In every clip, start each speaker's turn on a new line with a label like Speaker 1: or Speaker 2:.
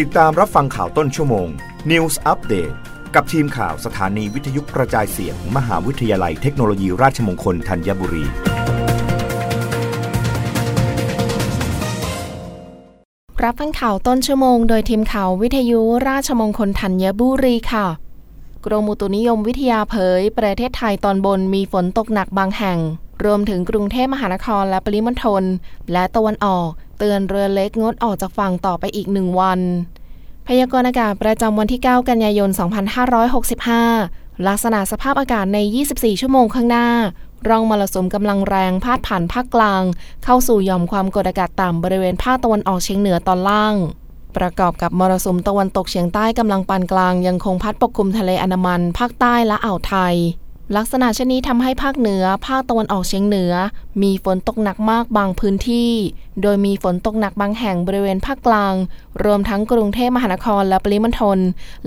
Speaker 1: ติดตามรับฟังข่าวต้นชั่วโมง News Update กับทีมข่าวสถานีวิทยุกระจายเสียงมมหาวิทยาลัยเทคโนโลยีราชมงคลธัญบุรี
Speaker 2: รับฟังข่าวต้นชั่วโมง โดยทีมข่าววิทยุราชมงคลธัญบุรีค่ะ กรมอุตุนิยมวิทยาเผย ประเทศไทยตอนบนมีฝนตกหนักบางแห่ง รวมถึงกรุงเทพมหานครและปริมณฑลและตะวันออก ตือนเรือเล็กงดออกจากฝั่งต่อไปอีกหนึ่งวัน พยากรณ์อากาศประจำวันที่ 9 กันยายน 2565 ลักษณะสภาพอากาศใน 24 ชั่วโมงข้างหน้า ร่องมรสุมกำลังแรงพาดผ่านภาคกลาง เข้าสู่หย่อมความกดอากาศต่ำบริเวณภาคตะวันออกเฉียงเหนือตอนล่างประกอบกับมรสุมตะวันตกเฉียงใต้กำลังปานกลางยังคงพัดปกคลุมทะเลอันดามัน ภาคใต้และอ่าวไทย ลักษณะเช่นนี้ทำให้ภาคเหนือ ภาคตะวันออกเฉียงเหนือ มีฝนตกหนักมากบางพื้นที่ โดยมีฝนตกหนักบางแห่งบริเวณภาคกลาง รวมทั้งกรุงเทพมหานครและปริมณฑล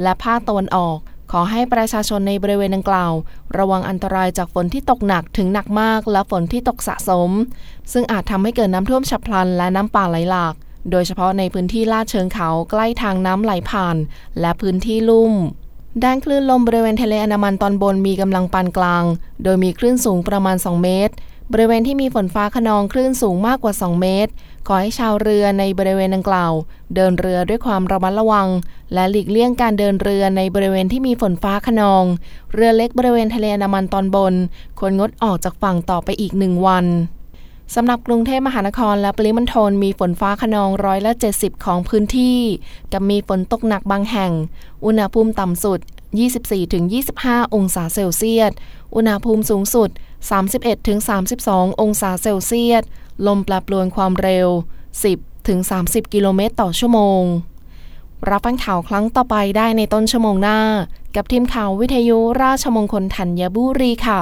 Speaker 2: และภาคตะวันออก ขอให้ประชาชนในบริเวณดังกล่าว ระวังอันตรายจากฝนที่ตกหนักถึงหนักมากและฝนที่ตกสะสม ซึ่งอาจทำให้เกิดน้ำท่วมฉับพลันและน้ำป่าไหลหลาก โดยเฉพาะในพื้นที่ลาดเชิงเขาใกล้ทางน้ำไหลผ่าน และพื้นที่ลุ่ม ด้านคลื่นลมบริเวณทะเลอันดามันตอนบนมีกำลังปานกลาง โดยมีคลื่นสูงประมาณ 2 เมตร บริเวณที่มีฝนฟ้าขนองคลื่นสูงมากกว่า 2 เมตร ขอให้ชาวเรือในบริเวณดังกล่าว เดินเรือด้วยความระมัดระวัง และหลีกเลี่ยงการเดินเรือในบริเวณที่มีฝนฟ้าขนอง เรือเล็กบริเวณทะเลอันดามันตอนบน ควรงดออกจากฝั่งต่อไปอีกหนึ่งวัน สำหรับกรุงเทพมหานครและปริมณฑลมีฝนฟ้าขนองร้อยละ 70 ของพื้นที่ กับมีฝนตกหนักบางแห่ง อุณหภูมิต่ำสุด 24-25 องศาเซลเซียส อุณหภูมิสูงสุด 31-32 องศาเซลเซียส ลมแปรปรวนความเร็ว 10-30 กิโลเมตรต่อชั่วโมง รับฟังข่าวครั้งต่อไปได้ในต้นชั่วโมงหน้า กับทีมข่าววิทยุราชมงคลธัญบุรีค่ะ